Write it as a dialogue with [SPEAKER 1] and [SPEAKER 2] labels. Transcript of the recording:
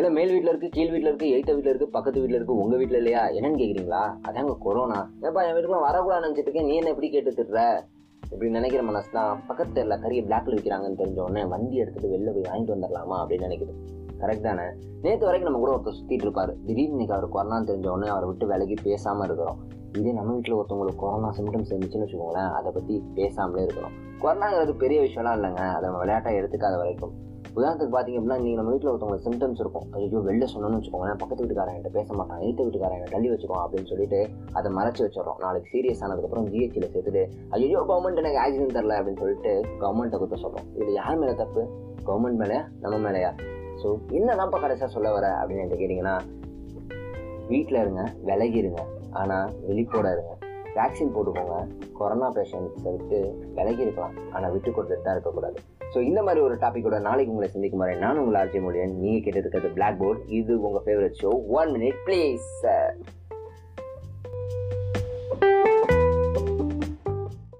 [SPEAKER 1] ஏன்னா மேல் வீட்டில் இருக்கு கீழ் வீட்டில் இருக்கு எய்த்த வீட்டில் இருக்கு பக்கத்து வீட்டில் இருக்கு உங்க வீட்டில் இல்லையா? என்னன்னு கேட்குறீங்களா அதாங்க கொரோனா. ஏப்பா என் வீட்டுக்கு வரக்கூடாது நினச்சிட்டு இருக்கேன். நீ என்ன எப்படி கேட்டு திட்டுற? இப்படி நினைக்கிற மனசு தான் பக்கத்து தெரியல கறியை பிளாக்ல விற்கிறாங்கன்னு தெரிஞ்ச உடனே வண்டி எடுத்துட்டு வெளில போய் வாங்கிட்டு வந்துடலாமா அப்படின்னு நினைக்குது. கரெக்ட் தானே? நேற்று வரைக்கும் நம்ம கூட ஒருத்தர் சுத்திட்டு இருப்பாரு. திடீர்னு இன்னைக்கு அவர் கொரோனா தெரிஞ்ச உடனே அவரை விட்டு விலகி பேசாம இருக்கிறோம். இதே நம்ம வீட்டில் ஒருத்தவங்களுக்கு கொரோனா சிம்டம்ஸ் இருந்துச்சுன்னு வச்சுக்கோங்களேன் அதை பத்தி பேசாமலே இருக்கணும் கொரோனாங்கிறது பெரிய விஷயம்லாம் இல்லைங்க. அதை நம்ம விளையாட்டாக எடுத்துக்காத வரைக்கும். உதாரணத்துக்கு பார்த்தீங்க அப்படின்னா நீங்கள் நம்ம வீட்டில் ஒருத்தவங்க சிம்டம்ஸ் இருக்கும். ஐயோ வெளில சொன்னோன்னு வச்சுக்கோங்களேன் பக்கத்து வீட்டுக்காரன் கிட்ட பேச மாட்டான் எழுத்து வீட்டுக்காரன் தள்ளி வச்சுக்கோ அப்படின்னு சொல்லிட்டு அதை மறைச்சி வச்சிடறோம். நாளைக்கு சீரியஸ் ஆனதுக்கப்புறம் ஜிஹெச்சில் சேர்த்துட்டு ஐயோ கவர்மெண்ட் எனக்கு ஆக்சிஜன் தரல அப்படின்னு சொல்லிட்டு கவர்மெண்ட்டை கொடுத்து சொல்கிறோம் இதில் யார் மேலே தப்பு? கவர்மெண்ட் மேலேயா? நம்ம மேலேயா? ஸோ என்னதான்ப்பா கடைசியாக சொல்ல வர அப்படின்னு என்கிட்ட கேட்டிங்கன்னா வீட்டில் இருங்க விலகி இருங்க ஆனால் வெளிப்போட இருங்க. வேக்சின் போட்டுக்கோங்க. கொரோனா பேஷண்ட்ஸுக்கு விட்டு விலகி இருக்கலாம். ஆனால் விட்டு கொடுத்துட்டு தான் இருக்கக்கூடாது. ஸோ இந்த மாதிரி ஒரு டாப்பிக்கோட நாளைக்கு உங்களை சந்திக்கும் வரை நான் உங்களை ஆர்ஜி மொழியன் நீங்கள் கேட்டிருக்கிறது பிளாக் போர்ட் இது உங்கள் favourite show one minute please